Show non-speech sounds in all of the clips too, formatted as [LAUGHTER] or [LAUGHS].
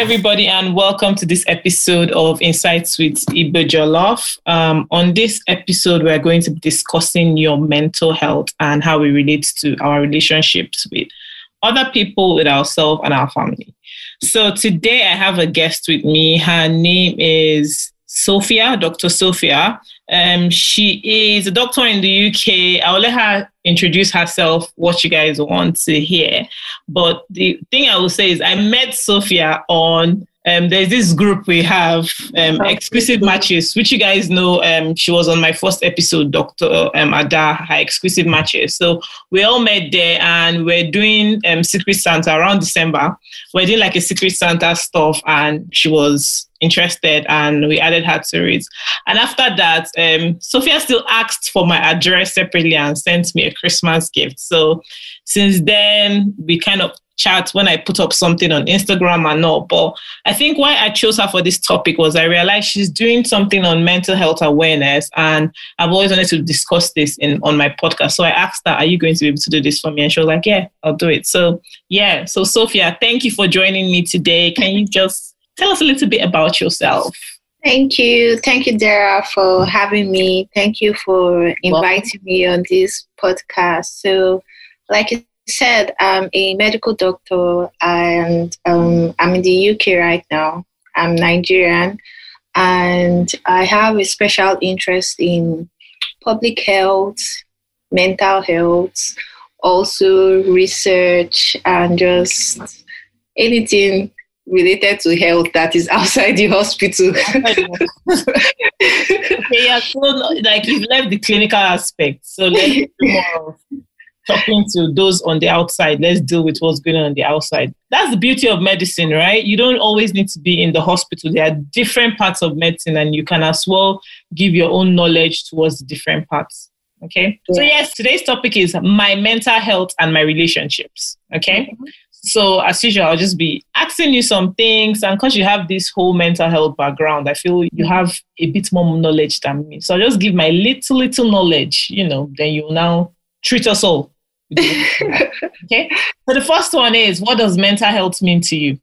everybody, and welcome to this episode of Insights with Ibe Jollof. Um, on this episode, we're going to be discussing your mental health and how it relates to our relationships with other people, with ourselves, and our family. So today, I have a guest with me. Her name is Sophia, Dr. Sophia. Um, she is a doctor in the UK. I'll let her introduce herself, what you guys want to hear. But the thing I will say is, I met Sophia on um, there's this group we have, um, Exclusive Matches, which you guys know. Um, she was on my first episode, Dr. Um, Ada, her Exclusive Matches. So we all met there and we're doing um, Secret Santa around December. We're doing like a Secret Santa stuff, and she was interested and we added her to it. And after that, um, Sophia still asked for my address separately and sent me a Christmas gift. So since then, we kind of chat when I put up something on Instagram and all. But I think why I chose her for this topic was I realized she's doing something on mental health awareness, and I've always wanted to discuss this in on my podcast. So I asked her, "Are you going to be able to do this for me?" And she was like, "Yeah, I'll do it." So yeah, so Sophia, thank you for joining me today. Can you just tell us a little bit about yourself? Thank you. Thank you, Dara, for having me. Thank you for inviting Welcome. me on this podcast. So, like you said, I'm a medical doctor and um, I'm in the UK right now. I'm Nigerian and I have a special interest in public health, mental health, also research, and just anything related to health that is [LAUGHS] outside the hospital. [LAUGHS] okay, yeah, so like you've left the clinical aspect. So let's do more talking to those on the outside. Let's deal with what's going on on the outside. That's the beauty of medicine, right? You don't always need to be in the hospital. There are different parts of medicine, and you can as well give your own knowledge towards the different parts. Okay. Yeah. So, yes, today's topic is my mental health and my relationships. Okay. Mm-hmm. So, as usual, I'll just be asking you some things. And because you have this whole mental health background, I feel you have a bit more knowledge than me. So, I'll just give my little, little knowledge, you know, then you'll now treat us all [LAUGHS] okay. So the first one is what does mental health mean to you?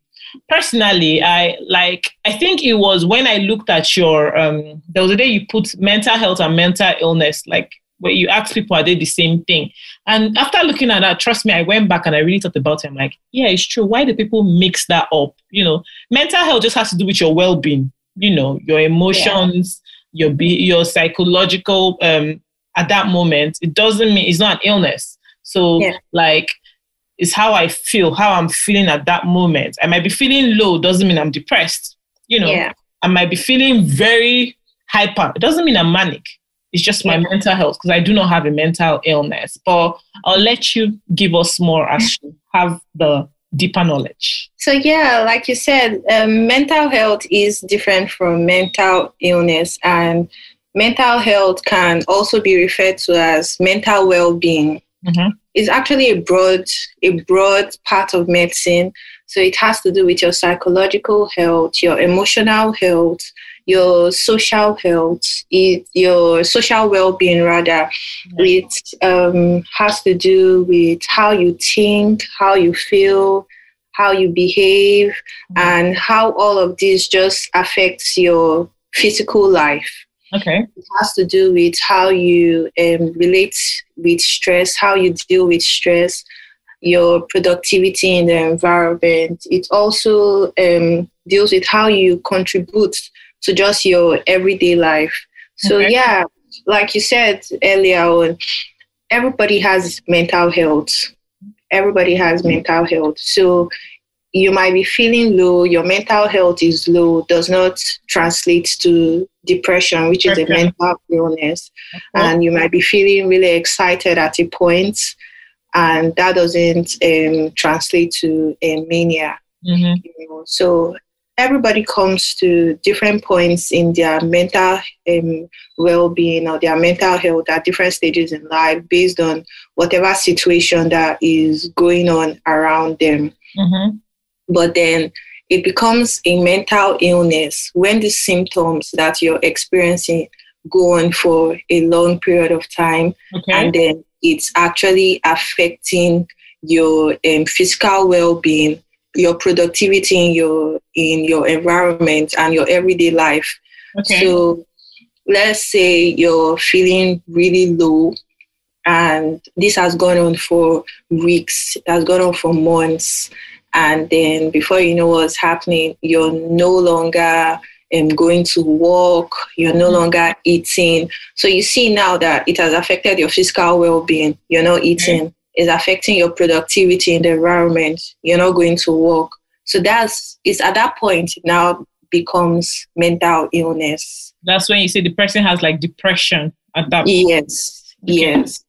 Personally, I like I think it was when I looked at your um there was a day you put mental health and mental illness, like where you ask people are they the same thing? And after looking at that, trust me, I went back and I really thought about it. I'm like, yeah, it's true. Why do people mix that up? You know, mental health just has to do with your well-being, you know, your emotions, yeah. your be your psychological um at that moment. It doesn't mean it's not an illness so yeah. like it's how I feel, how I'm feeling at that moment. I might be feeling low, doesn't mean I'm depressed. You know, yeah. I might be feeling very hyper. It doesn't mean I'm manic. It's just my mental health because I do not have a mental illness. But I'll let you give us more as [LAUGHS] you have the deeper knowledge. So, yeah, like you said, um, mental health is different from mental illness, and mental health can also be referred to as mental well being. Mm-hmm. It's actually a broad, a broad part of medicine. So it has to do with your psychological health, your emotional health, your social health, it, your social well-being rather. It um, has to do with how you think, how you feel, how you behave, mm-hmm. and how all of this just affects your physical life. Okay. It has to do with how you um, relate with stress, how you deal with stress, your productivity in the environment. It also um, deals with how you contribute to just your everyday life. So, okay. yeah, like you said earlier on, everybody has mental health. Everybody has mental health. So, you might be feeling low, your mental health is low, does not translate to depression, which is a mental illness. And you might be feeling really excited at a point, and that doesn't um, translate to a mania. Mm-hmm. You know? So everybody comes to different points in their mental um, well-being or their mental health at different stages in life based on whatever situation that is going on around them. Mm-hmm. But then it becomes a mental illness when the symptoms that you're experiencing go on for a long period of time okay. and then it's actually affecting your um, physical well-being your productivity in your in your environment and your everyday life. Okay. So let's say you're feeling really low and this has gone on for weeks, it has gone on for months. And then before you know what's happening, you're no longer um, going to work, you're no longer eating. So you see now that it has affected your physical well being. You're not eating, it's affecting your productivity in the environment, you're not going to work. So that's it's at that point now becomes mental illness. That's when you say the person has like depression at that point. Yes, yes.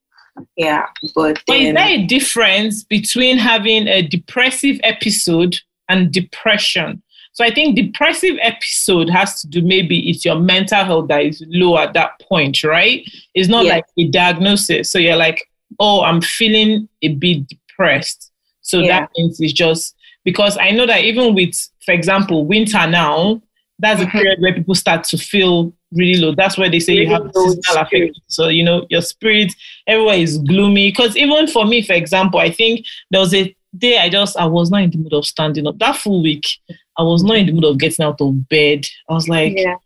Yeah, but, But is there a difference between having a depressive episode and depression? So I think depressive episode has to do maybe it's your mental health that is low at that point, right? It's not Yeah. like a diagnosis. So you're like, oh, I'm feeling a bit depressed. So Yeah. that means it's just because I know that even with, for example, winter now, that's a Mhm. period where people start to feel really low. That's where they say you have seasonal affective. So you know your spirit, everywhere is gloomy. Because even for me, for example, I think there was a day I just I was not in the mood of standing up. That full week, I was not in the mood of getting out of bed. I was like, yeah,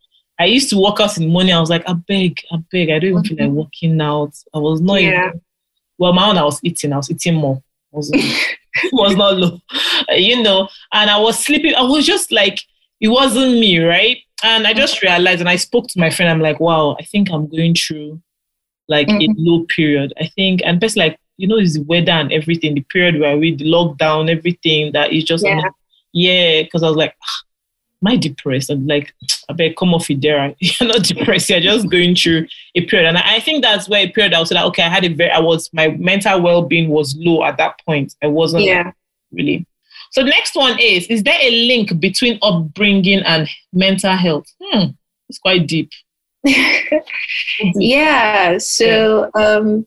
I used to walk out in the morning. I was like, I beg, I beg, I don't even feel like walking out. I was not Yeah. even. Well, my own, I was eating. I was eating more. I was, [LAUGHS] was not low, Uh, you know. And I was sleeping. I was just like, it wasn't me, right? And I just realized, and I spoke to my friend. I'm like, wow, I think I'm going through like a Mhm. low period. I think, and best like, you know, it's the weather and everything. The period where we the lockdown, everything that is just, Yeah. yeah. Because I was like, ah, I depressed? I'm like, [TSK] I better come off it there. [LAUGHS] You're not depressed. You're just going through a period. And I think that's where a period I was like, okay, I had a very, I was, my mental well being was low at that point. I wasn't yeah. really. So the next one is, is there a link between upbringing and mental health? Hmm, it's quite deep. [LAUGHS] yeah so um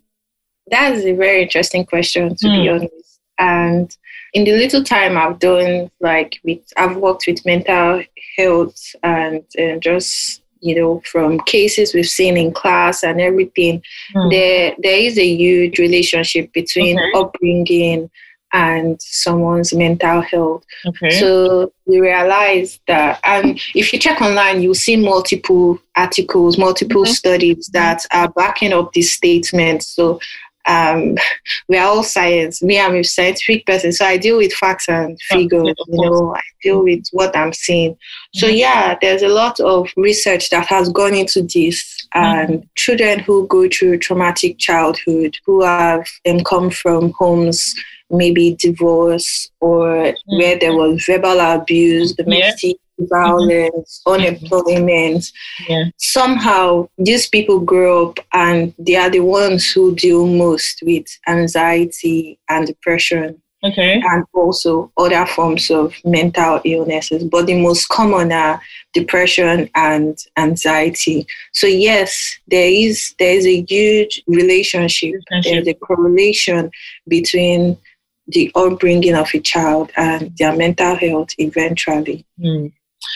that's a very interesting question to be Hmm. honest and in the little time i've done like with i've worked with mental health and, and just you know from cases we've seen in class and everything Hmm. there there is a huge relationship between Okay. upbringing and someone's mental health Okay. so we realized that, and if you check online, you'll see multiple articles, multiple Mhm. studies that are backing up this statement. So um, we are all science. Me, I'm a scientific person, so I deal with facts and figures. You know, I deal with what I'm seeing. So Mhm. yeah, there's a lot of research that has gone into this, and children who go through traumatic childhood, who have um, come from homes maybe divorce or where there was verbal abuse, domestic Mm-hmm. violence, unemployment. Yeah. Somehow these people grow up and they are the ones who deal most with anxiety and depression Okay. and also other forms of mental illnesses. But the most common are depression and anxiety. So yes, there is there is a huge relationship there's a correlation between the upbringing of a child and their mental health eventually. Hmm.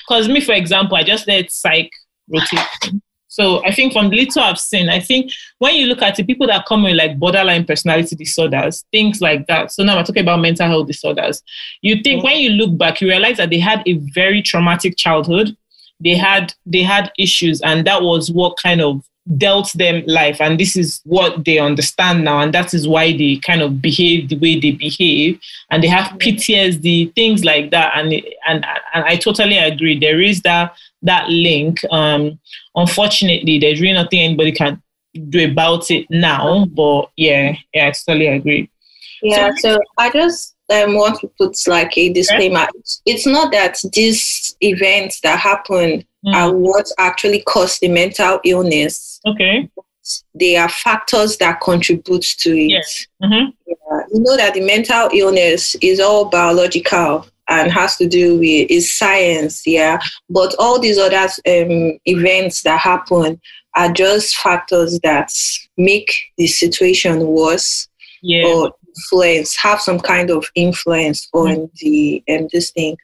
Because me, for example, I just did psych rotation. So I think from the little I've seen, I think when you look at it, people that come with like borderline personality disorders, things like that. So now we're talking about mental health disorders. You think mm. when you look back, you realize that they had a very traumatic childhood. They had they had issues, and that was what kind of dealt them life. And this is what they understand now, and that is why they kind of behave the way they behave. And they have PTSD, things like that. And and and I totally agree. There is that that link. Um, unfortunately, there's really nothing anybody can do about it now. But yeah, yeah, I totally agree. Yeah, so I just um, want to put like a disclaimer. It's, it's not that these events that happen Mm. are what actually cause the mental illness. Okay. They are factors that contribute to it. Yes. Mhm. Yeah. You know that the mental illness is all biological and has to do with is science, yeah. But all these other um, events that happen are just factors that make the situation worse Yeah. or influence, have some kind of influence on the um, this thing.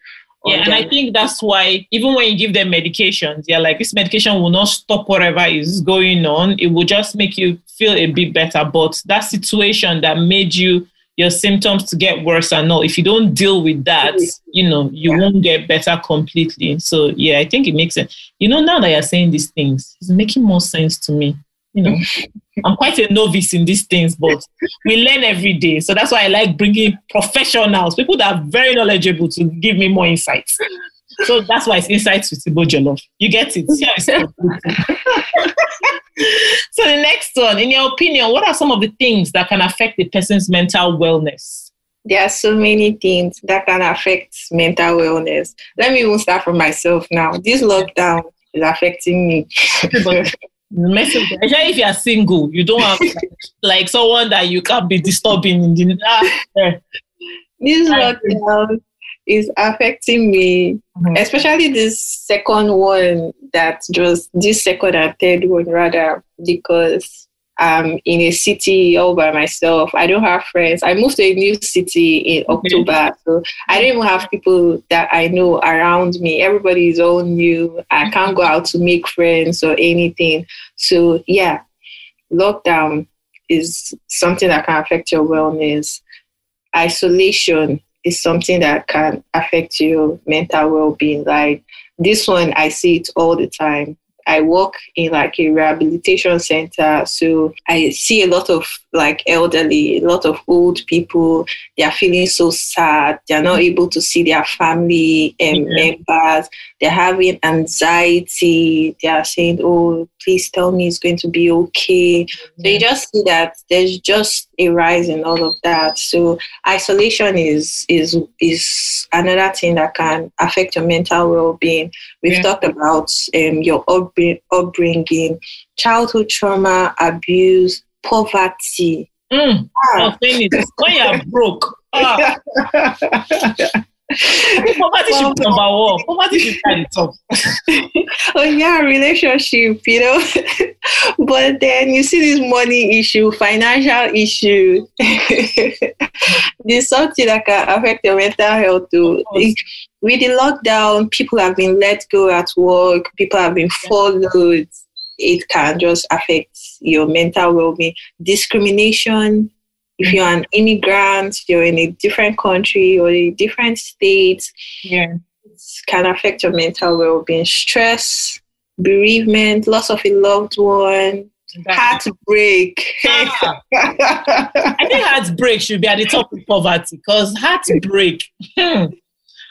Yeah, and I think that's why even when you give them medications, yeah, like this medication will not stop whatever is going on. It will just make you feel a bit better. But that situation that made you your symptoms to get worse and all. If you don't deal with that, you know, you yeah. won't get better completely. So yeah, I think it makes sense. You know, now that you're saying these things, it's making more sense to me. You know, [LAUGHS] I'm quite a novice in these things, but we learn every day. So that's why I like bringing professionals, people that are very knowledgeable to give me more insights. So that's why it's insights with Jollof. You get it. so the next one, in your opinion, what are some of the things that can affect a person's mental wellness? There are so many things that can affect mental wellness. Let me even start from myself now. This lockdown is affecting me. Especially if you are single, you don't have like, [LAUGHS] like someone that you can't be disturbing in the. Ah, this lockdown is affecting me, mm-hmm. especially this second one that just this second and third one rather, because I'm in a city all by myself. I don't have friends. I moved to a new city in October, so I don't even have people that I know around me. Everybody is all new. I can't go out to make friends or anything. So yeah, lockdown is something that can affect your wellness. Isolation is something that can affect your mental well-being. Like this one, I see it all the time. I work in like a rehabilitation center, so I see a lot of like elderly, a lot of old people. They are feeling so sad. They are not able to see their family and members. They're having anxiety. They are saying, "Oh, please tell me it's going to be okay." Mm-hmm. So you just see that there's just a rise in all of that. So isolation is is is another thing that can affect your mental well-being. We've yeah. talked about um, your upbringing, childhood trauma, abuse, poverty. Mm. Ah. when you're broke. Ah. [LAUGHS] poverty should be number one. Poverty should be the top. [LAUGHS] oh yeah, relationship, you know. [LAUGHS] but then you see this money issue, financial issue. this something that can affect your mental health too. With the lockdown, people have been let go at work, people have been followed it can just affect your mental well-being. Discrimination, if you're an immigrant, you're in a different country or a different state, yeah, it can affect your mental well-being. Stress, bereavement, loss of a loved one, heartbreak. Ah. I think heartbreak should be at the top of poverty because heartbreak. Hmm.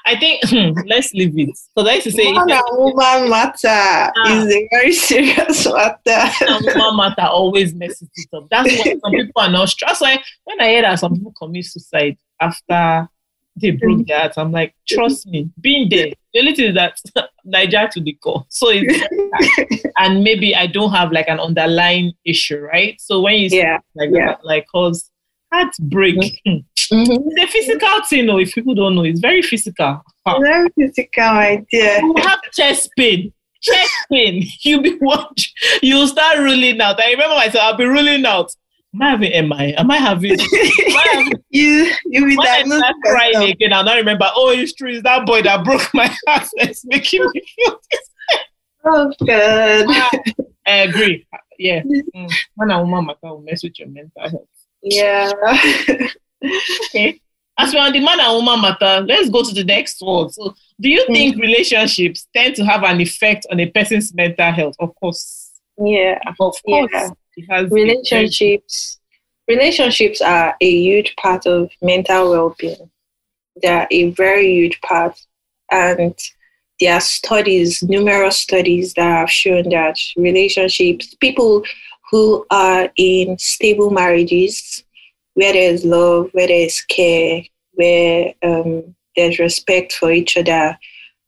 I think hmm, let's leave it. So I used to say man and woman matter ah, is a very serious [LAUGHS] matter. woman matter always messes it up. That's why some [LAUGHS] people are not stressed. Like when I hear that some people commit suicide after they broke their heart, I'm like, trust me, being there. The only thing is that [LAUGHS] Niger to the core. So it's and maybe I don't have like an underlying issue, right? So when you yeah, like yeah. like cause heartbreak. Mm-hmm. Mm-hmm. It's a physical thing, though, if people don't know. It's very physical. Very physical idea. You have chest pain. Chest pain. [LAUGHS] You'll be watch. You'll start ruling out. I remember myself, I'll be ruling out. Am I having MI? Am I having, [LAUGHS] am I having you you be diagnosed crying again? I'll not remember. Oh, it's true. It's that boy that broke my [LAUGHS] heart. It's making me feel this. Oh god. I agree. Yeah. Mm. Man and woman matter will mess with your mental health. Yeah. [LAUGHS] okay. As we're the man and woman matter, let's go to the next one. So, do you think mm. relationships tend to have an effect on a person's mental health? Of course. Yeah. Of course. Yeah. relationships. Relationships are a huge part of mental well-being. They're a very huge part, and there are studies, numerous studies that have shown that relationships, people who are in stable marriages, where there's love, where there's care, where um, there's respect for each other,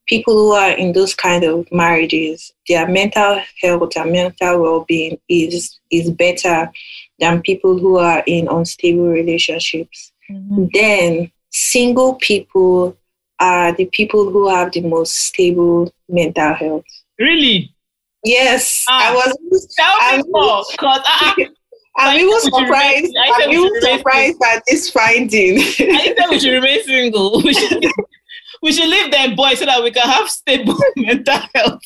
people who are in those kind of marriages, their mental health and mental well-being is is better than people who are in unstable relationships. Mm-hmm. Then single people are the people who have the most stable mental health. Really? Yes, ah, I was. Tell me more, cause [LAUGHS] I, I'm even surprised. I'm even surprised at this finding. I think we should remain [LAUGHS] single. We should, we should leave them boys so that we can have stable [LAUGHS] mental health.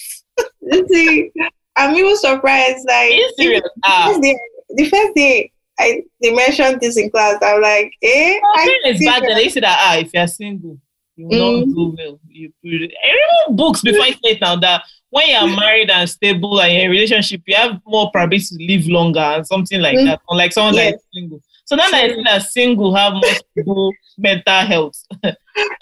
See, I'm even surprised. Like serious? The, ah. the, the first day I they mentioned this in class. I'm like, eh? I it's bad that they say that ah, if you're single, you will mm. not do well. You, you read books before I say it now that when you're married and stable and in a relationship, you have more probability to live longer and something like mm. that. Unlike someone yes. that is single. So now that I see that single have more stable [LAUGHS] mental health, [LAUGHS] are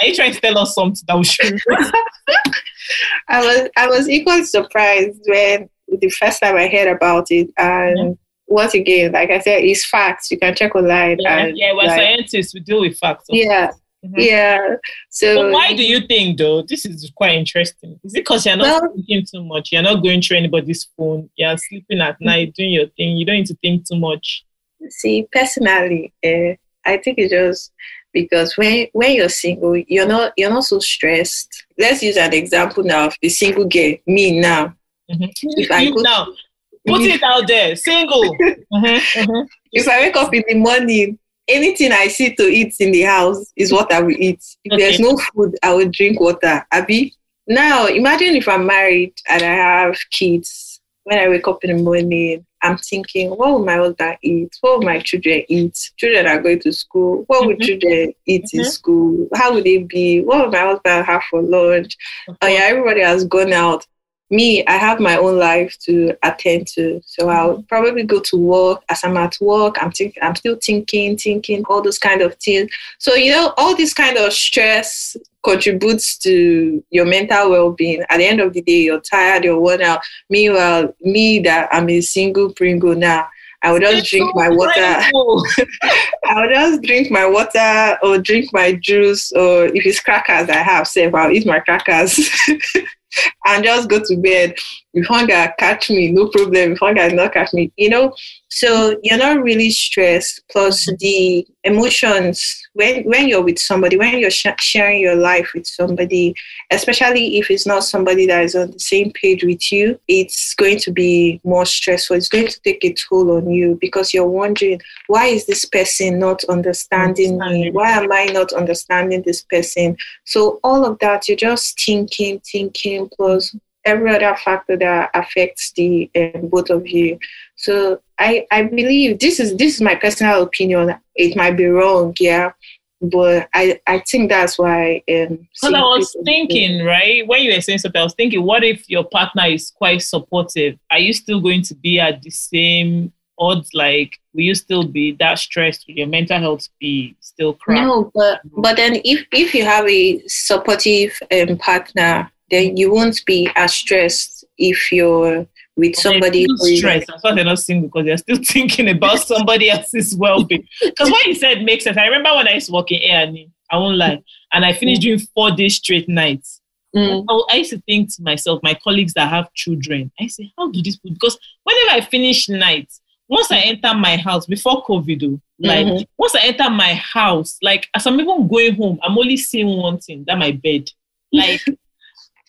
you trying to tell us something that we should? [LAUGHS] I was I was equally surprised when the first time I heard about it and. Yeah once again, like I said, it's facts. You can check online. Yeah, and, yeah we're like, scientists. We deal with facts. Yeah. Mm-hmm. Yeah. So but why do you think though? This is quite interesting. Is it because you're not well, thinking too much? You're not going through anybody's phone. You're sleeping at night, doing your thing. You don't need to think too much. See, personally, uh, I think it's just because when when you're single, you're not you're not so stressed. Let's use an example now of the single girl, me now. Mm-hmm. If I go now, [LAUGHS] put it out there, single. [LAUGHS] mm-hmm. Mm-hmm. If I wake up in the morning, anything I see to eat in the house is what I will eat. If okay. there's no food, I will drink water. Abby. Now imagine if I'm married and I have kids. When I wake up in the morning, I'm thinking, what will my husband eat? What will my children eat? Children are going to school. What will mm-hmm. children eat mm-hmm. in school? How will they be? What will my husband have for lunch? Oh yeah, everybody has gone out. Me, I have my own life to attend to. So I'll probably go to work. As I'm at work, I'm thinking, I'm still thinking, thinking, all those kind of things. So you know, all this kind of stress contributes to your mental well-being. At the end of the day, you're tired, you're worn out. Meanwhile, me that I'm a single Pringle now, I would just drink my water. [LAUGHS] I would just drink my water or drink my juice, or if it's crackers I have, say, I'll eat my crackers [LAUGHS] and just go to bed. If hunger catch me, no problem. If hunger does not catch me, you know. So you're not really stressed. Plus the emotions when when you're with somebody, when you're sh- sharing your life with somebody, especially if it's not somebody that is on the same page with you, it's going to be more stressful. It's going to take a toll on you because you're wondering why is this person not understanding me? Why am I not understanding this person? So all of that, you're just thinking, thinking, plus every other factor that affects the um, both of you. So I, I believe this is this is my personal opinion. It might be wrong, yeah, but I, I think that's why. Um, because I was thinking, right, when you were saying something, I was thinking, what if your partner is quite supportive? Are you still going to be at the same odds? Like, will you still be that stressed? Will your mental health be still crap? No, but but then if if you have a supportive um, partner, then you won't be as stressed if you're with somebody who stress. That's why they're not single because they're still [LAUGHS] thinking about somebody else's well-being. Because what you said makes sense. I remember when I used to work in A&E, I won't lie, and I finished doing four days straight nights. Mm. I used to think to myself, my colleagues that have children, I say, how do this? Because whenever I finish nights, once I enter my house before COVID, oh, like mm-hmm. once I enter my house, like as I'm even going home, I'm only seeing one thing that my bed. Like [LAUGHS]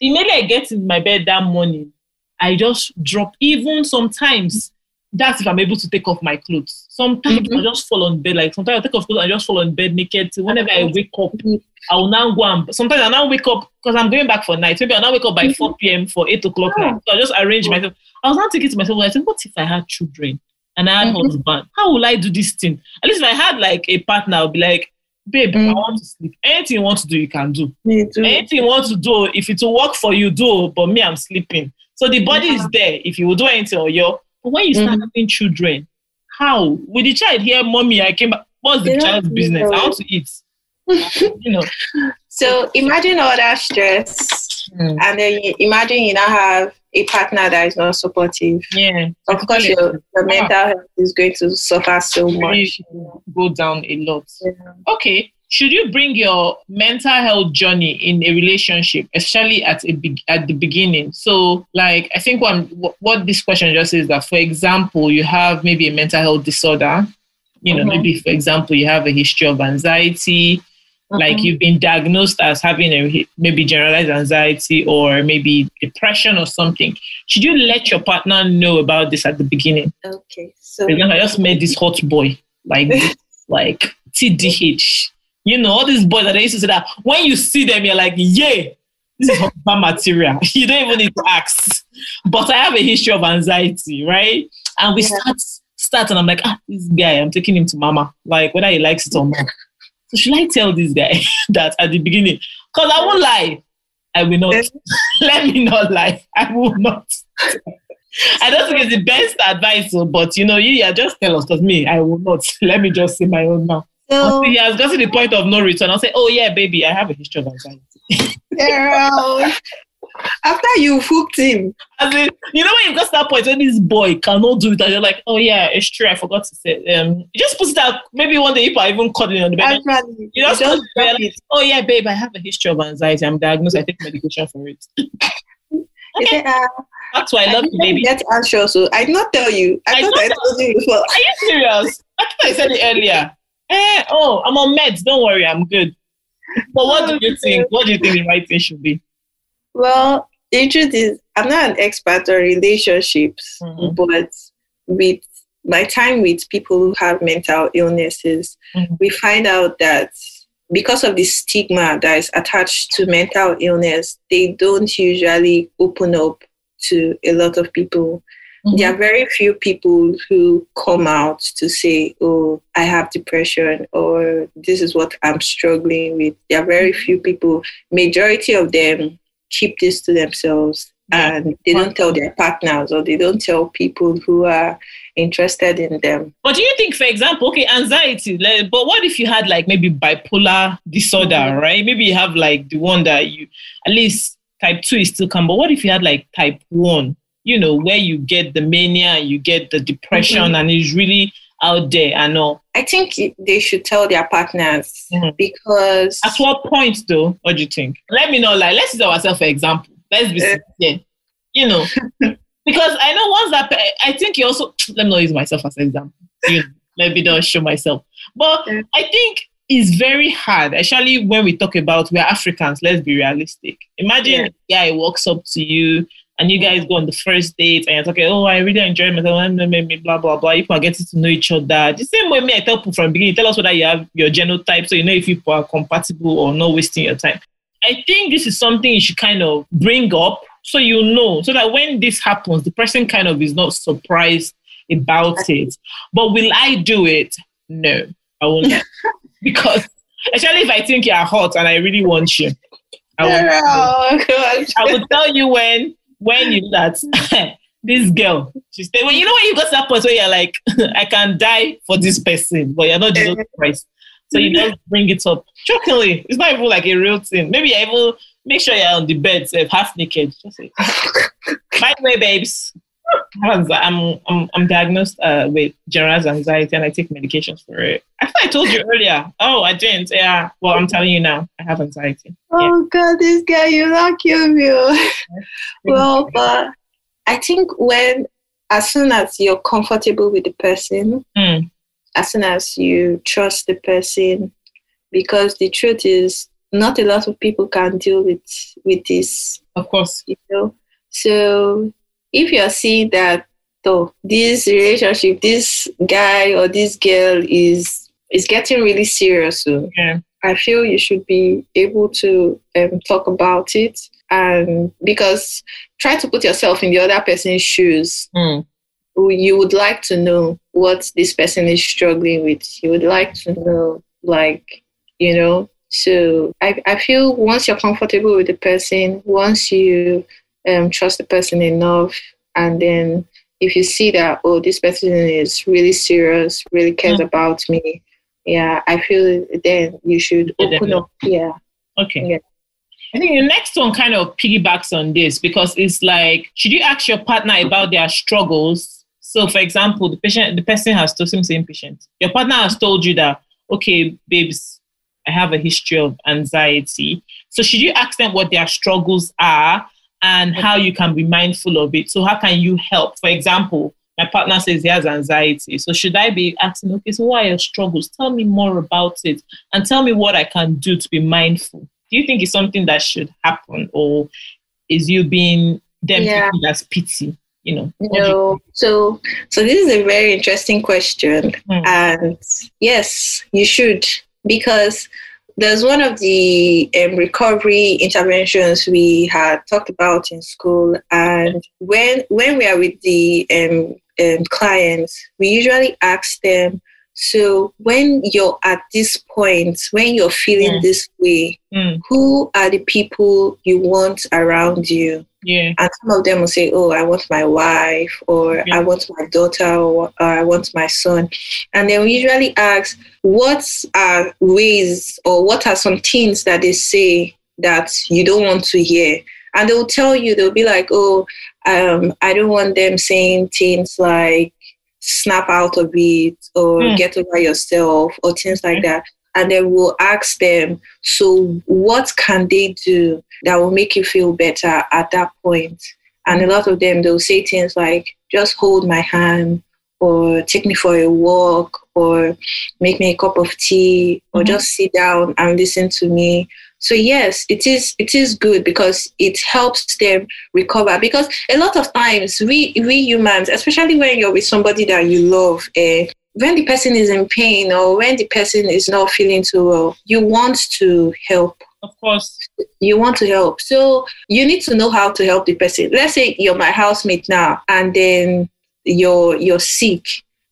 immediately I get in my bed that morning, I just drop. Even sometimes, that's if I'm able to take off my clothes. Sometimes mm-hmm. I just fall on bed. Like sometimes I take off clothes, I just fall on bed naked. Till whenever I wake up, I will now go and sometimes I now wake up because I'm going back for night. Maybe I now wake up by mm-hmm. 4 p.m. for 8 o'clock night. So I just arrange myself. I was now thinking to myself, I think, what if I had children and I had mm-hmm. husband? How will I do this thing? At least if I had like a partner, I'll be like, babe, mm. I want to sleep. Anything you want to do, you can do. Anything you want to do, if it will work for you, do. But me, I'm sleeping. So the body yeah. is there if you will do anything or you but when you start mm. having children, how? Will the child hear mommy? I came back. What's the yeah. child's business? I want to eat. [LAUGHS] you know. So imagine all that stress. Mm. And then you imagine you now have a partner that is not supportive. Yeah. Of course your, your mental health is going to suffer so much. Go down a lot. Yeah. Okay should you bring your mental health journey in a relationship, especially at a be- at the beginning? So, like, I think one what this question just is that, for example, you have maybe a mental health disorder. You know, mm-hmm. maybe for example, you have a history of anxiety, mm-hmm. like you've been diagnosed as having a maybe generalized anxiety or maybe depression or something. Should you let your partner know about this at the beginning? Okay, so example, I just met this hot boy, like [LAUGHS] like TDH you know, all these boys that they used to say that when you see them, you're like, yeah, this is my material. [LAUGHS] You don't even need to ask. But I have a history of anxiety, right? And we yeah. start starts and I'm like, ah, this guy, I'm taking him to mama. Like whether he likes it or not. So should I tell this guy [LAUGHS] that at the beginning? Because I won't lie. I will not. [LAUGHS] Let me not lie. I will not. I don't think it's the best advice, oh, but you know, you yeah, just tell us because me, I will not. [LAUGHS] Let me just say my own now. So, he has got to the point of no return. I'll say, Oh yeah, baby, I have a history of anxiety. Girl. After you hooked him. I mean, you know when you got to that point when this boy cannot do it, and you're like, Oh yeah, it's true, I forgot to say um you just put it out maybe one day if I even caught it on the bed. Actually, you know, just like, oh yeah, babe, I have a history of anxiety. I'm diagnosed, I take medication for it. [LAUGHS] okay. Uh, That's why I love you, baby. That's anxious. So I did not tell you. I, I thought I told you before. Are you serious? I thought I said it earlier. Eh, oh, I'm on meds. Don't worry, I'm good. But what do you think? What do you think the right thing should be? Well, the truth is, I'm not an expert on relationships, mm-hmm. but with my time with people who have mental illnesses, mm-hmm. we find out that because of the stigma that is attached to mental illness, they don't usually open up to a lot of people. Mm-hmm. There are very few people who come out to say, Oh, I have depression or this is what I'm struggling with. There are very few people, majority of them keep this to themselves and they don't tell their partners or they don't tell people who are interested in them. But do you think, for example, okay, anxiety, but what if you had like maybe bipolar disorder, mm-hmm. right? Maybe you have like the one that you, at least type 2 is still come, but what if you had like type 1, you know, where you get the mania you get the depression mm-hmm. and it's really out there and all? I think they should tell their partners mm-hmm. because. At what point though? What do you think? Let me know, like, let's use ourselves for example. Let's be uh, sincere. You know, [LAUGHS] because I know once that, I think you also, [TSK] let me not use myself as an example. You know, let me not show myself. But I think it's very hard, especially when we talk about we're Africans. Let's be realistic. Imagine yeah. a guy walks up to you and you guys go on the first date and you're talking, oh, I really enjoy myself, blah, blah, blah. You are getting to know each other. The same way me, I tell people from the beginning, tell us whether you have your genotype so you know if people are compatible or not wasting your time. I think this is something you should kind of bring up so you know, so that when this happens, the person kind of is not surprised about it. But will I do it? No, I won't. [LAUGHS] because especially if I think you're hot and I really want you. I will, I will tell you when when you that [LAUGHS] this girl, she stay when you know when you got to that point where you're like, [LAUGHS] I can die for this person, but you're not Jesus Christ. So you just bring it up. Shockingly, it's not even like a real thing. Maybe I will make sure you're on the bed, uh, half naked. Just say, [LAUGHS] by the way, babes, I'm I'm I'm diagnosed uh, with generalized anxiety and I take medications for it. I thought I told you earlier. Oh, I didn't. Yeah. Well, I'm telling you now. I have anxiety. Oh yeah. God, this guy, you're not kill me. well, but I think when as soon as you're comfortable with the person, mm. as soon as you trust the person, because the truth is, not a lot of people can deal with with this. Of course, you know. So if you're seeing that though this relationship, this guy or this girl is is getting really serious soon, yeah. I feel you should be able to um, talk about it and because try to put yourself in the other person's shoes. Mm. You would like to know what this person is struggling with. You would like to know, like, you know. So I, I feel once you're comfortable with the person, once you um, trust the person enough, and then if you see that oh this person is really serious really cares mm-hmm. about me yeah i feel then you should yeah, open up yeah okay yeah. I think the next one kind of piggybacks on this because it's like, should you ask your partner about their struggles? So, for example, the patient, the person has told him same patient. Your partner has told you that, okay, babes, I have a history of anxiety. So, should you ask them what their struggles are and how you can be mindful of it. So, how can you help? For example, my partner says he has anxiety. So, should I be asking, okay, so what are your struggles? Tell me more about it and tell me what I can do to be mindful. Do you think it's something that should happen, or is you being them yeah. as pity? You know, no. You so, so this is a very interesting question, hmm. and yes, you should because there's one of the um, recovery interventions we had talked about in school, and when when we are with the um, um, clients, we usually ask them so when you're at this point, when you're feeling Mm. this way, Mm. who are the people you want around you? Yeah. And some of them will say, "Oh, I want my wife, or Yeah. I want my daughter, or, or I want my son." And then we usually ask, "What are ways, or what are some things that they say that you don't want to hear?" And they'll tell you, they'll be like, "Oh, um, I don't want them saying things like." snap out of it or Mm. get over yourself or things like Okay. that and then we'll ask them so what can they do that will make you feel better at that point and a lot of them they'll say things like just hold my hand or take me for a walk or make me a cup of tea or Mhm. just sit down and listen to me so yes it is it is good because it helps them recover because a lot of times we we humans especially when you're with somebody that you love eh, when the person is in pain or when the person is not feeling too well you want to help Of course. you want to help so you need to know how to help the person let's say you're my housemate now and then you're you're sick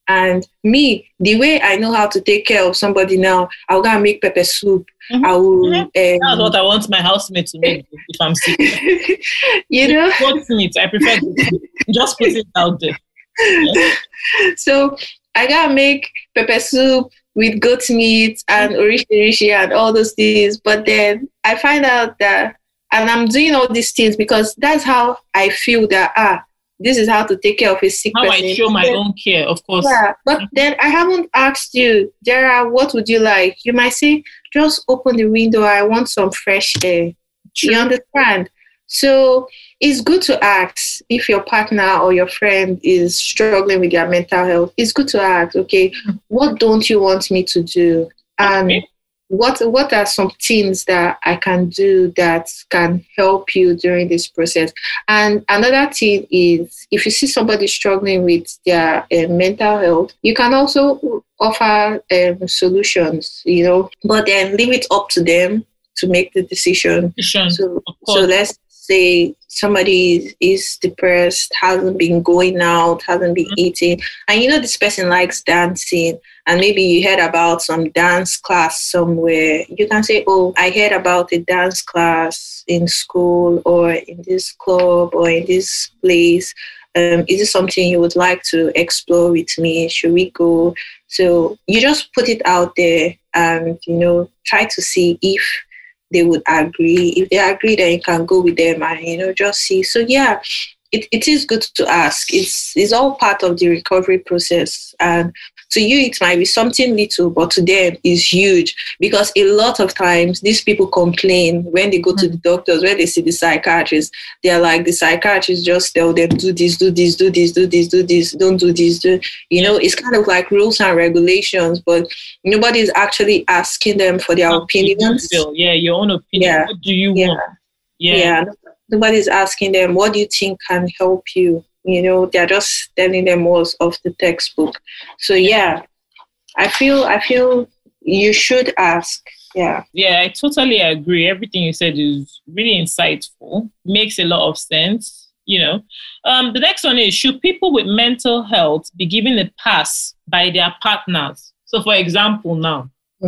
and me the way i know how to take care of somebody now i'll go and make pepper soup Mhm. i will That's um, what I want my housemate to make [LAUGHS] if I'm sick. you know what's meat. I prefer. Just put it out there. [LAUGHS] so I gotta make pepper soup with goat meat and orishi and all those things. But then I find out that, and I'm doing all these things because that's how I feel that ah, this is how to take care of a sick How person. I show my own care, of course. Yeah, but then I haven't asked you, Jera, what would you like? You might say, just open the window. I want some fresh air. True. You understand? So it's good to ask if your partner or your friend is struggling with their mental health. It's good to ask, okay, what don't you want me to do? And Okay. what what are some things that I can do that can help you during this process? And another thing is if you see somebody struggling with their uh, mental health, you can also offer um, solutions, you know, but then leave it up to them to make the decision. Vision, So, so let's say somebody is, depressed, hasn't been going out, hasn't been Mhm. eating, and you know this person likes dancing, and maybe you heard about some dance class somewhere. You can say, "Oh, I heard about a dance class in school or in this club or in this place. Um, is it something you would like to explore with me? Should we go?" So you just put it out there, and you know, try to see if they would agree. If they agree, then you can go with them and you know just see. So yeah, it, it is good to ask. It's it's all part of the recovery process. And to you it might be something little, but to them is huge because a lot of times these people complain when they go to hmm. the doctors, when they see the psychiatrist, they're like the psychiatrist just tell them do this, do this, do this, do this, do this, don't do this, do you know, it's kind of like rules and regulations, but nobody's actually asking them for their you opinions. feel? Yeah, your own opinion. Yeah. What do you Yeah. want? Yeah. yeah nobody's asking them what do you think can help you you know they're just telling them what's off the textbook so yeah i feel i feel you should ask yeah Yeah, I totally agree. Everything you said is really insightful. Makes a lot of sense. You know, um, the next one is: Should people with mental health be given a pass by their partners? So, for example, now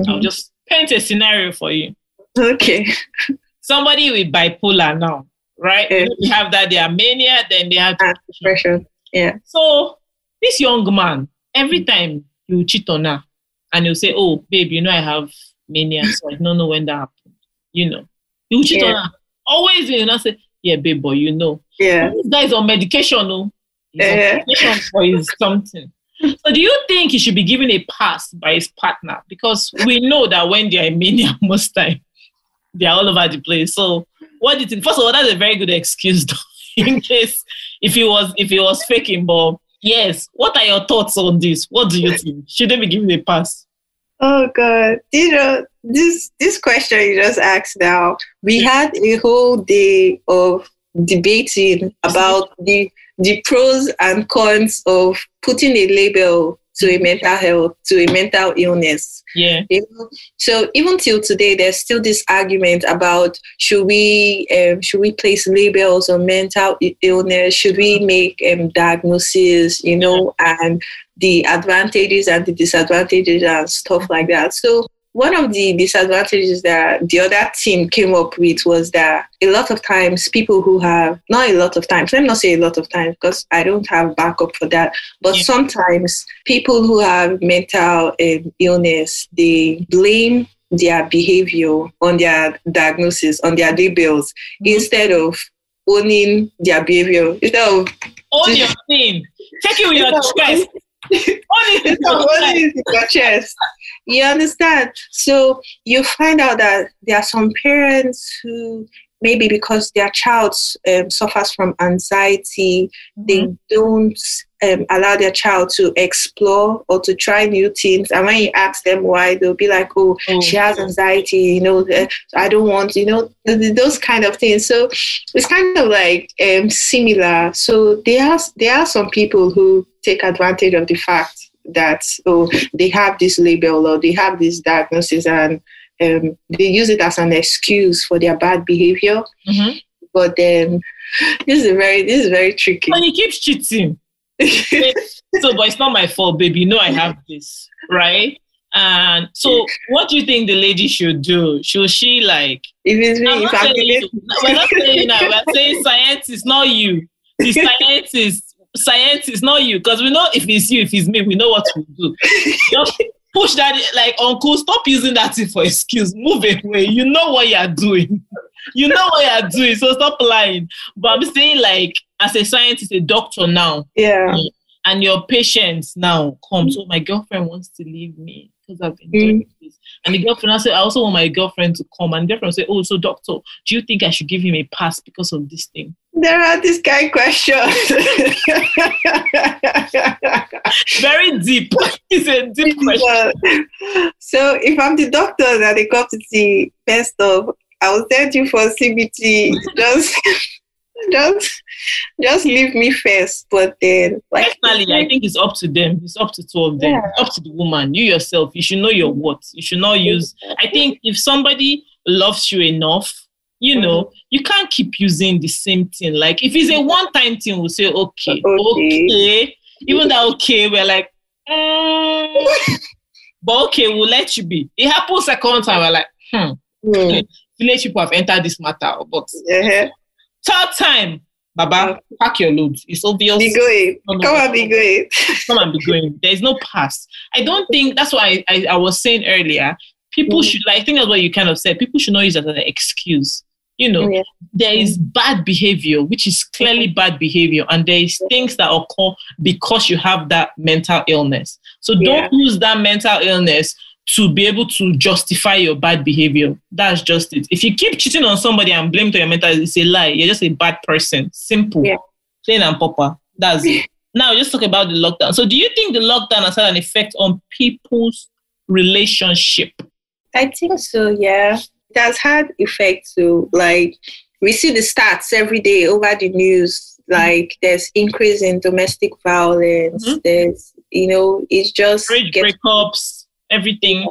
I'll Mhm. just paint a scenario for you. okay [LAUGHS] Somebody with bipolar now, right? Yeah. You have that they are mania, then they have Ah, depression yeah So this young man, every time you cheat on her, and he'll say, "Oh, babe, you know I have mania, so I don't know when that happened." You know, you cheat on her. Always, you know, say, "Yeah, babe, boy, you know, yeah this guy is on medication, no, he's on Yeah. medication for his something." So, do you think he should be given a pass by his partner? Because we know that when they are in mania, [LAUGHS] most time they are all over the place. So, what do you think? First of all, that's a very good excuse, [LAUGHS] though, in case if he was if he was faking. But yes, what are your thoughts on this? What do you think? Should they be given a pass? oh god you know this this question you just asked now we had a whole day of debating about the the pros and cons of putting a label to a mental health, to a mental illness. Yeah. You know? So even till today, there's still this argument about should we um, should we place labels on mental illness? Should we make um, diagnoses? You know, and the advantages and the disadvantages and stuff like that. So one of the disadvantages that the other team came up with was that a lot of times people who have not a lot of times let me not say a lot of times because i don't have backup for that but yeah. sometimes people who have mental illness they blame their behavior on their diagnosis on their labels mm-hmm. instead of owning their behavior instead of own your thing take it with your chest [LAUGHS] only in your chest. You understand? So you find out that there are some parents who maybe because their child um, suffers from anxiety, mm-hmm. they don't um, allow their child to explore or to try new things. And when you ask them why, they'll be like, "Oh, mm-hmm. she has anxiety. You know, uh, I don't want. You know, those kind of things." So it's kind of like um, similar. So there are there are some people who take advantage of the fact that oh they have this label or they have this diagnosis and um, they use it as an excuse for their bad behavior. Mm-hmm. But then this is very this is very tricky. And he keeps cheating. so, but it's not my fault, baby. You know I have this, right? And so, what do you think the lady should do? Should she like? If it's me, I'm if not I'm saying, we're not saying that. We're saying science is not you. The science is science not you, because we know if it's you, if it's me, we know what to do. [LAUGHS] Just push that, like uncle. Stop using that thing for excuse. Move away. You know what you're doing. you know what you're doing. So stop lying. But I'm saying, like, as a scientist, a doctor now. Yeah. And your patients now comes. Oh, my girlfriend wants to leave me because I've been doing mm. this. And the girlfriend I said, I also want my girlfriend to come. And the girlfriend said, Oh, so doctor, do you think I should give him a pass because of this thing? There are this kind of questions. Very deep. [LAUGHS] It's a deep question. So if I'm the doctor that they come to see, best of, I will send you for CBT. Just [LAUGHS] just just leave me first. But then like personally, I think it's up to them. It's up to two of them. Yeah. Up to the woman. You yourself, you should know your what. You should not use I think if somebody loves you enough, you know, mm-hmm. you can't keep using the same thing. Like if it's a one-time thing, we'll say okay, okay. okay. Even that okay, we're like, mm. but okay, we'll let you be. It happens second time, we're like, hmm. Mm. [LAUGHS] Village people have entered this matter, but uh-huh. Third time, Baba, pack your loads. It's obvious. Be going. Come on, be going. [LAUGHS] Come and be going. There is no pass. I don't think that's why I, I, I was saying earlier. People mm. should, like, I think that's what you kind of said. People should not use that as an excuse. You know, yeah. there is mm. bad behavior, which is clearly bad behavior, and there is things that occur because you have that mental illness. So don't use that mental illness to be able to justify your bad behavior. That's just it. If you keep cheating on somebody and blame to your mental, it's a lie. You're just a bad person. Simple. Yeah. Plain and proper. That's it. [LAUGHS] Now, just talk about the lockdown. So, do you think the lockdown has had an effect on people's relationship? I think so, yeah. It has had effect too. Like, we see the stats every day over the news. Like, there's increase in domestic violence. Mm-hmm. There's, you know, it's just. Breakups everything.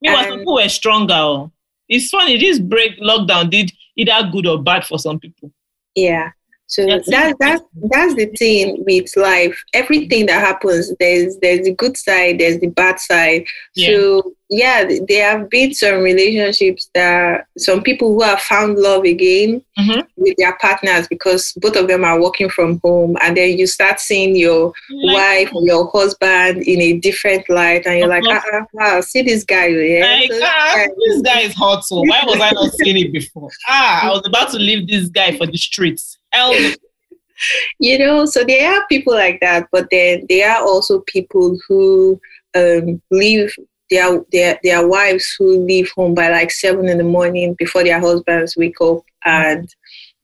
Yeah. Meanwhile, people were stronger. It's funny, this break lockdown did either good or bad for some people. Yeah. So that's that, that, that's the thing with life. Everything that happens, there's there's the good side, there's the bad side. Yeah. So yeah, there have been some relationships that some people who have found love again mm-hmm. with their partners because both of them are working from home, and then you start seeing your like, wife or your husband in a different light, and you're like, ah, ah, wow, see this guy, yeah, like, so ah, this guy is hot. So why was I not seeing it before? Ah, I was about to leave this guy for the streets. [LAUGHS] you know, so there are people like that, but then there are also people who um, leave their their their wives who leave home by like seven in the morning before their husbands wake up and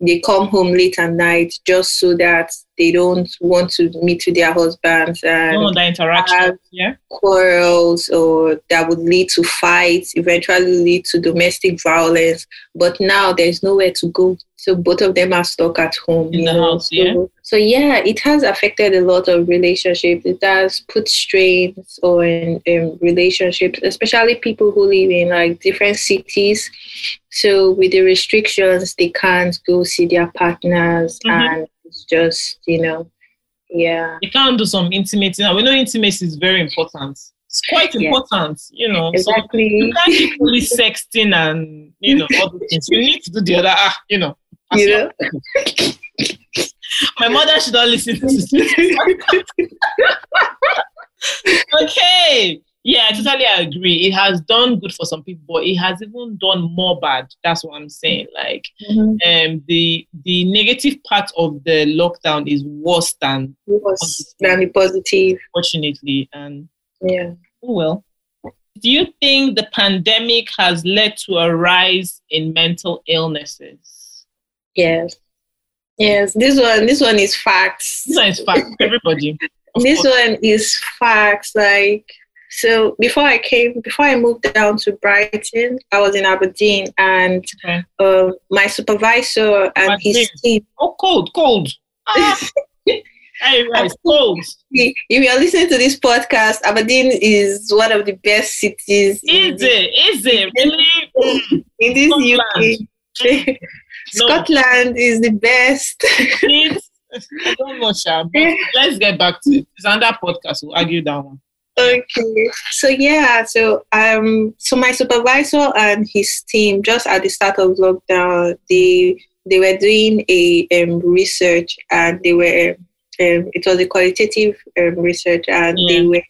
they come home late at night just so that they don't want to meet with their husbands and Oh, the interaction. Yeah. quarrels or that would lead to fights, eventually lead to domestic violence. But now there's nowhere to go. So both of them are stuck at home. In the know? house, so, yeah. So yeah, it has affected a lot of relationships. It has put strains on um, relationships, especially people who live in like different cities. So with the restrictions, they can't go see their partners, Mhm. and it's just you know, yeah. You can't do some intimacy. Now we know intimacy is very important. It's quite Yeah. important, you know. So Exactly. you can't keep only sexting and you know all the things. You need to do the other. Ah, you know. You know? [LAUGHS] My mother should not listen to this. [LAUGHS] [LAUGHS] okay. Yeah, I totally agree. It has done good for some people, but it has even done more bad. That's what I'm saying. Like, Mhm. um, the the negative part of the lockdown is worse than, was than the positive. fortunately, and Yeah. oh well. Do you think the pandemic has led to a rise in mental illnesses? Yes. Yes. This one this one is facts. This one is facts, everybody. [LAUGHS] This course. one is facts. Like so before I came before I moved down to Brighton, I was in Aberdeen and Okay. um, my supervisor and his team Oh, cold, cold. Ah. [LAUGHS] hey, guys, cold. if you are listening to this podcast, Aberdeen is one of the best cities in, Easy, it [LAUGHS] really. In this Scotland. UK. [LAUGHS] No. Scotland is the best. I don't know, Sha, but let's get back to it. It's another podcast. We'll argue that one. Okay. So yeah, so um so my supervisor and his team just at the start of lockdown, they they were doing a um, research and they were um, it was a qualitative um, research and they were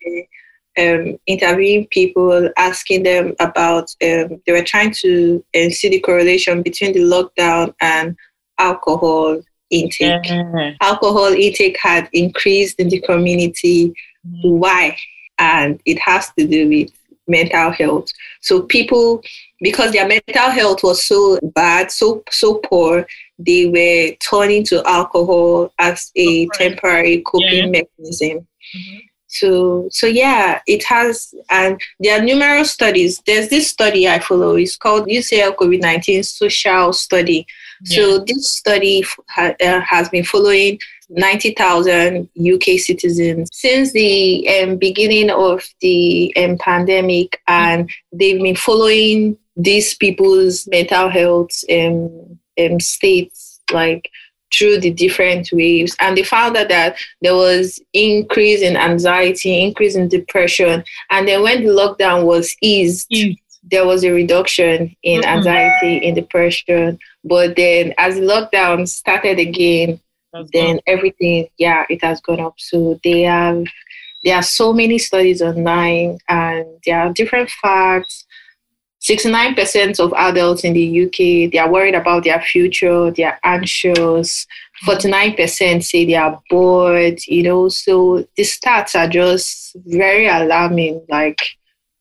um, interviewing people, asking them about um, they were trying to uh, see the correlation between the lockdown and alcohol intake. Yeah. Alcohol intake had increased in the community Mm, why and it has to do with mental health. So people because their mental health was so bad so so poor they were turning to alcohol as a Right. temporary coping mechanism. Mhm. so so yeah it has and there are numerous studies. There's this study i follow. It's called ucl covid-19 social study. So this study ha- uh, has been following 90,000 UK citizens since the um, beginning of the um, pandemic, and they've been following these people's mental health um, um, states like through the different waves and they found out that there was increase in anxiety increase in depression and then when the lockdown was eased Easy. there was a reduction in Mhm. anxiety in depression but then as the lockdown started again That's then good. everything yeah it has gone up. So they have there are so many studies online and there are different facts. 69% of adults in the uk they are worried about their future they are anxious. 49% say they are bored you know so the stats are just very alarming like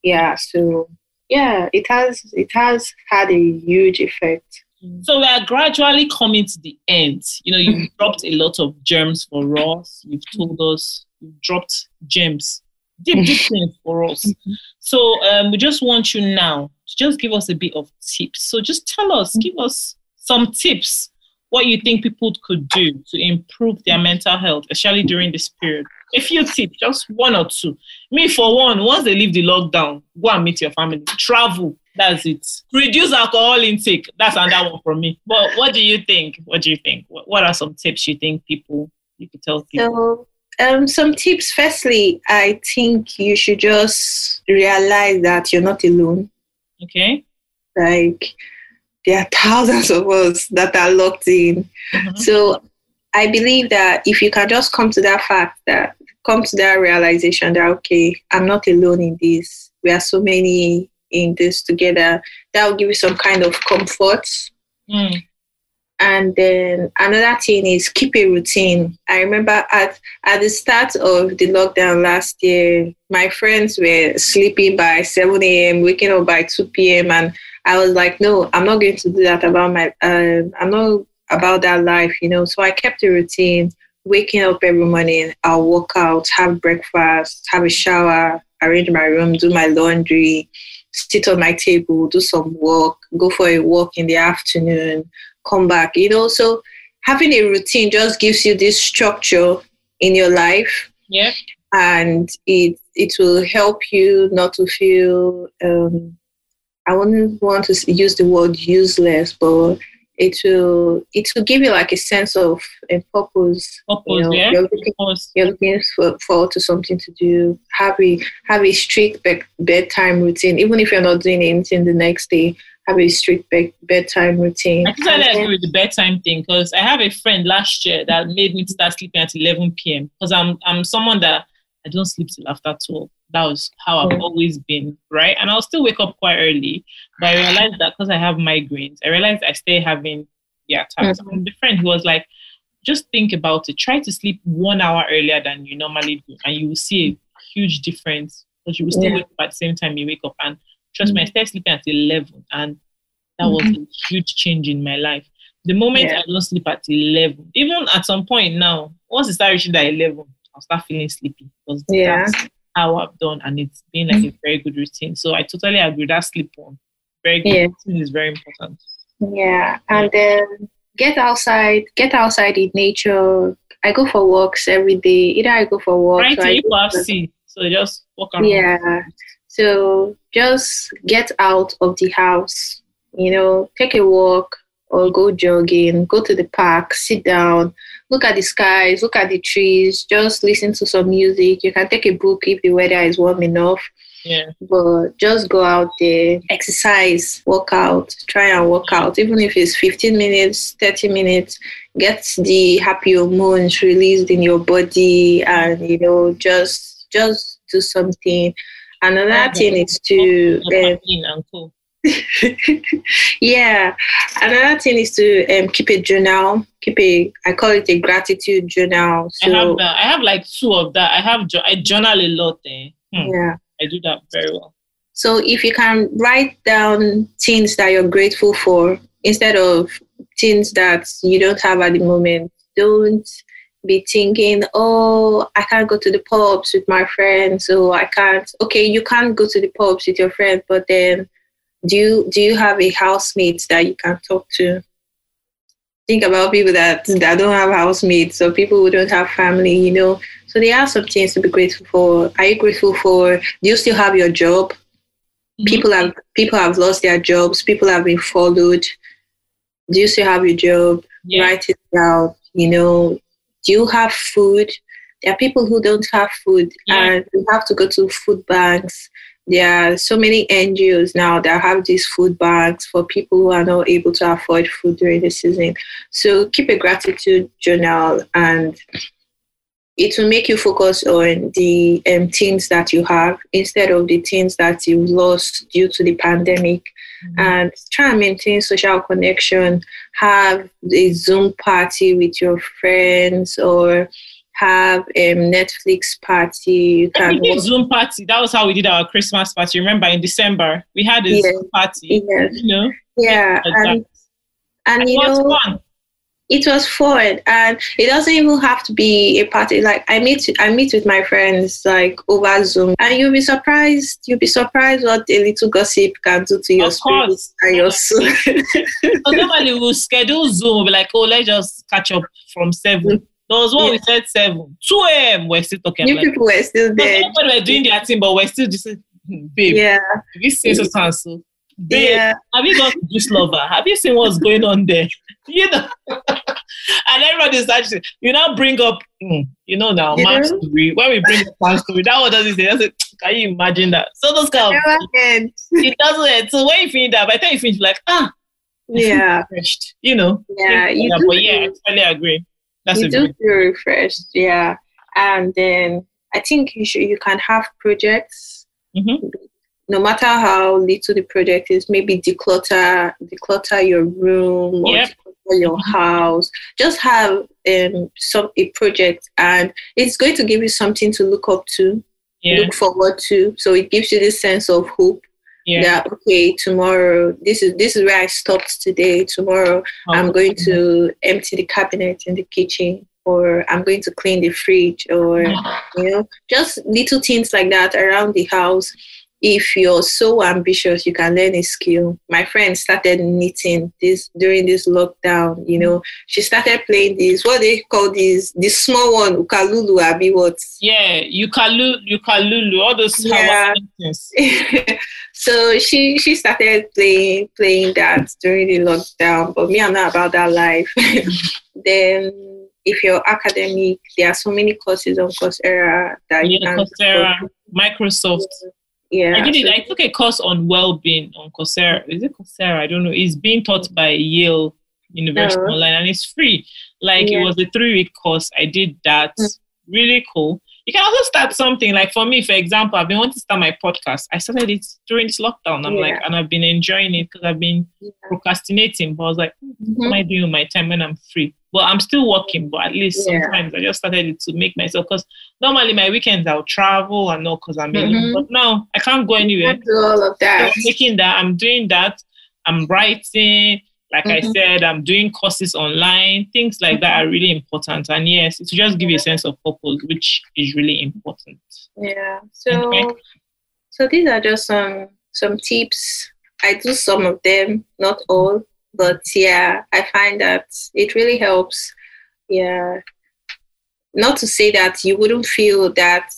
yeah so yeah it has it has had a huge effect So we are gradually coming to the end. You know, you've [LAUGHS] dropped a lot of germs for us. You've told us you've dropped gems, deep, deep [LAUGHS] things for us. So um, we just want you now to just give us a bit of tips. So just tell us, give us some tips, what you think people could do to improve their mental health, especially during this period. A few tips, just one or two. Me, for one, once they leave the lockdown, go and meet your family. Travel, that's it. Reduce alcohol intake. That's another one from me. But what do you think? What do you think? What, are some tips you think people you could tell people? So, um, some tips. Firstly, I think you should just realize that you're not alone. Okay. Like, there are thousands of us that are locked in. Mhm. So, I believe that if you can just come to that fact, that come to that realization that, okay, I'm not alone in this. We are so many in this together. That will give you some kind of comfort. Mm. And then another thing is keep a routine. I remember at at the start of the lockdown last year, my friends were sleeping by 7 a.m., waking up by 2 p.m. And I was like, no, I'm not going to do that about my, um, I'm not about that life, you know. So I kept a routine, waking up every morning, I'll walk out, have breakfast, have a shower, arrange my room, do my laundry, sit on my table, do some work, go for a walk in the afternoon, come back. You know, so having a routine just gives you this structure in your life. Yeah. And it it will help you not to feel um, I wouldn't want to use the word useless, but it will it will give you like a sense of a purpose. Purpose, you know, yeah. You're looking, you're looking for, forward to something to do. Have a have a strict be- bedtime routine, even if you're not doing anything the next day. Have a strict be- bedtime routine. I totally agree with the bedtime thing because I have a friend last year that made me start sleeping at 11 p.m. because I'm I'm someone that I don't sleep till after 12 that was how I've always been, right? And I'll still wake up quite early, but I realized that because I have migraines, I realized I stay having the attacks. Mm-hmm. the friend who was like, just think about it. Try to sleep one hour earlier than you normally do, and you will see a huge difference. Because you will still yeah. wake up at the same time you wake up. And trust mm-hmm. me, I started sleeping at eleven, and that mm-hmm. was a huge change in my life. The moment yeah. I don't sleep at eleven, even at some point now, once it starts reaching that eleven, I'll start feeling sleepy because yeah. that's how I've done, and it's been like a very good routine. So I totally agree. That sleep on, very good. Yeah. Routine is very important. Yeah, and then get outside, get outside in nature. I go for walks every day. Either I go for walks. Right, you have see, so just walk around. Yeah, so just get out of the house. You know, take a walk or go jogging. Go to the park, sit down, look at the skies, look at the trees, just listen to some music. You can take a book if the weather is warm enough. Yeah. But just go out there, exercise, work out, try and work out, even if it's 15 minutes, 30 minutes, get the happy hormones released in your body and you know, just just do something. Another thing is to uh, [LAUGHS] yeah. Another thing is to um, keep a journal. Keep a, I call it a gratitude journal. So, I have that. I have like two of that. I have, I journal a lot. Eh? Hmm. Yeah. I do that very well. So if you can write down things that you're grateful for instead of things that you don't have at the moment, don't be thinking, oh, I can't go to the pubs with my friends, so I can't. Okay, you can't go to the pubs with your friends, but then do you do you have a housemate that you can talk to? Think about people that that don't have housemates or people who don't have family you know? So there are some things to be grateful for. Are you grateful for do you still have your job? Mm-hmm. people have people have lost their jobs. People have been followed do you still have your job? Yeah. write it down you know? Do you have food? There are people who don't have food yeah. and you have to go to food banks there are so many NGOs now that have these food banks for people who are not able to afford food during the season. So keep a gratitude journal and it will make you focus on the um, things that you have instead of the things that you lost due to the pandemic. Mm-hmm. And try and maintain social connection. Have a Zoom party with your friends or have a Netflix party. You can we did watch. Zoom party. That was how we did our Christmas party. Remember in December we had a. Zoom party. Yeah. You know. Yeah, yeah. and, and, you know. Fun it was fun and it doesn't even have to be a party like i meet i meet with my friends like over zoom and you'll be surprised you'll be surprised what a little gossip can do to your of spirit and your soul [LAUGHS] so normally we'll schedule zoom we'll be like oh let's just catch up from 7 so as well, yeah. we said seven, two a.m. We're still talking. New like, people were still there. People were doing their thing, but we're still just hmm, babe. Yeah. Have you seen so cancel? Babe, yeah. have you gone juice lover? Have you seen what's going on there? [LAUGHS] You know. [LAUGHS] and everyone is actually you now bring up hmm, you know now you man's story. When we bring up man's story, that one doesn't say that's it. Can you imagine that? So those kind of it, it doesn't end. So when you finish that, by the time you finish, like ah, yeah, you know. Yeah, you do, but yeah, I totally agree. That's you do feel refreshed, yeah. And then I think you should you can have projects. Mm-hmm. No matter how little the project is, maybe declutter declutter your room or yep. declutter your house. Just have um some a project and it's going to give you something to look up to, yeah. look forward to. So it gives you this sense of hope yeah. that okay tomorrow this is this is where i stopped today tomorrow oh, i'm going to empty the cabinet in the kitchen or I'm going to clean the fridge, or you know, just little things like that around the house. If you're so ambitious, you can learn a skill. My friend started knitting this during this lockdown. You know, she started playing this. What they call this? This small one, ukalulu abi what? Yeah, ukalulu, ukulele, all those yeah. [LAUGHS] so she she started playing playing that during the lockdown. But me, I'm not about that life. [LAUGHS] then if you're academic, there are so many courses on Coursera that yeah, you can Coursera, Microsoft. Yeah, I did it. I took a course on well-being on Coursera. Is it Coursera? I don't know. It's being taught by Yale University oh. online, and it's free. Like yeah. it was a three-week course. I did that. Mm. Really cool. You can also start something like for me, for example, I've been wanting to start my podcast. I started it during this lockdown. I'm yeah. like, and I've been enjoying it because I've been yeah. procrastinating. But I was like, mm-hmm. what am I doing with my time when I'm free? But I'm still working, but at least yeah. sometimes I just started it to make myself because normally my weekends I'll travel and not because I'm mm-hmm. alone. But now I can't go anywhere. do all of that. So I'm making that. I'm doing that. I'm writing. Like mm-hmm. I said, I'm doing courses online. Things like mm-hmm. that are really important. And yes, to just give you a sense of purpose, which is really important. Yeah. So, okay. so these are just some some tips. I do some of them, not all, but yeah, I find that it really helps. Yeah. Not to say that you wouldn't feel that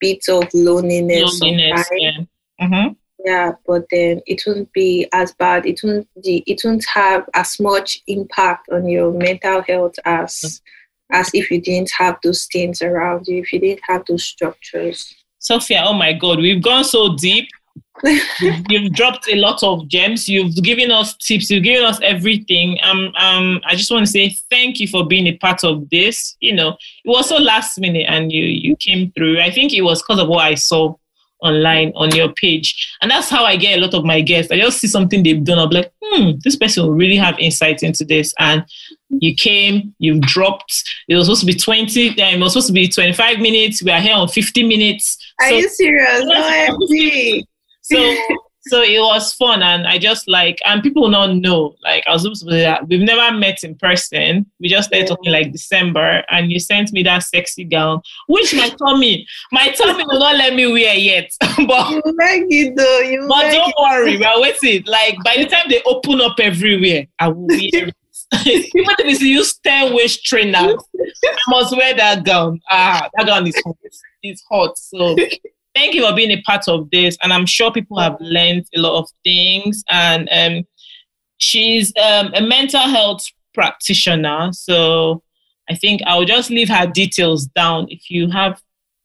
bit of loneliness. Loneliness, yeah. Mm-hmm yeah but then it won't be as bad. It won't be, it won't have as much impact on your mental health as as if you didn't have those things around you if you didn't have those structures. Sophia oh my god we've gone so deep. [LAUGHS] You've dropped a lot of gems. You've given us tips. You've given us everything. Um um i just want to say thank you for being a part of this. You know it was so last minute and you you came through. I think it was because of what i saw online on your page. And that's how I get a lot of my guests. I just see something they've done. I'm like, hmm, this person will really have insight into this. And you came, you've dropped. It was supposed to be 20, it was supposed to be 25 minutes. We are here on 50 minutes. Are so, you serious? No, [LAUGHS] So so it was fun and I just like and people not know like I was supposed to say that we've never met in person. We just started talking like December and you sent me that sexy gown, which my tummy, my tummy will not let me wear yet. [LAUGHS] but you like it though. You but don't it. worry, we're waiting. Like by the time they open up everywhere, I will wear it. [LAUGHS] Even if it's use 10 waist trainer, I must wear that gown. Ah, that gown is hot. It's hot. So thank you for being a part of this. And I'm sure people have learned a lot of things. And um, she's um, a mental health practitioner. So I think I'll just leave her details down. If you have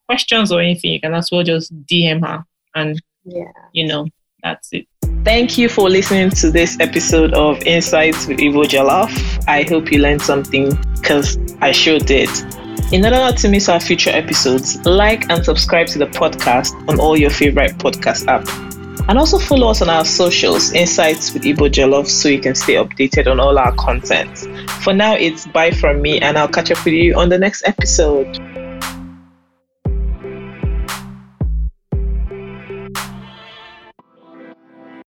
questions or anything, you can as well just DM her. And, yeah. you know, that's it. Thank you for listening to this episode of Insights with Ivo Jollof. I hope you learned something because I sure did. In order not to miss our future episodes, like and subscribe to the podcast on all your favorite podcast apps. And also follow us on our socials, Insights with Ibo so you can stay updated on all our content. For now, it's bye from me, and I'll catch up with you on the next episode.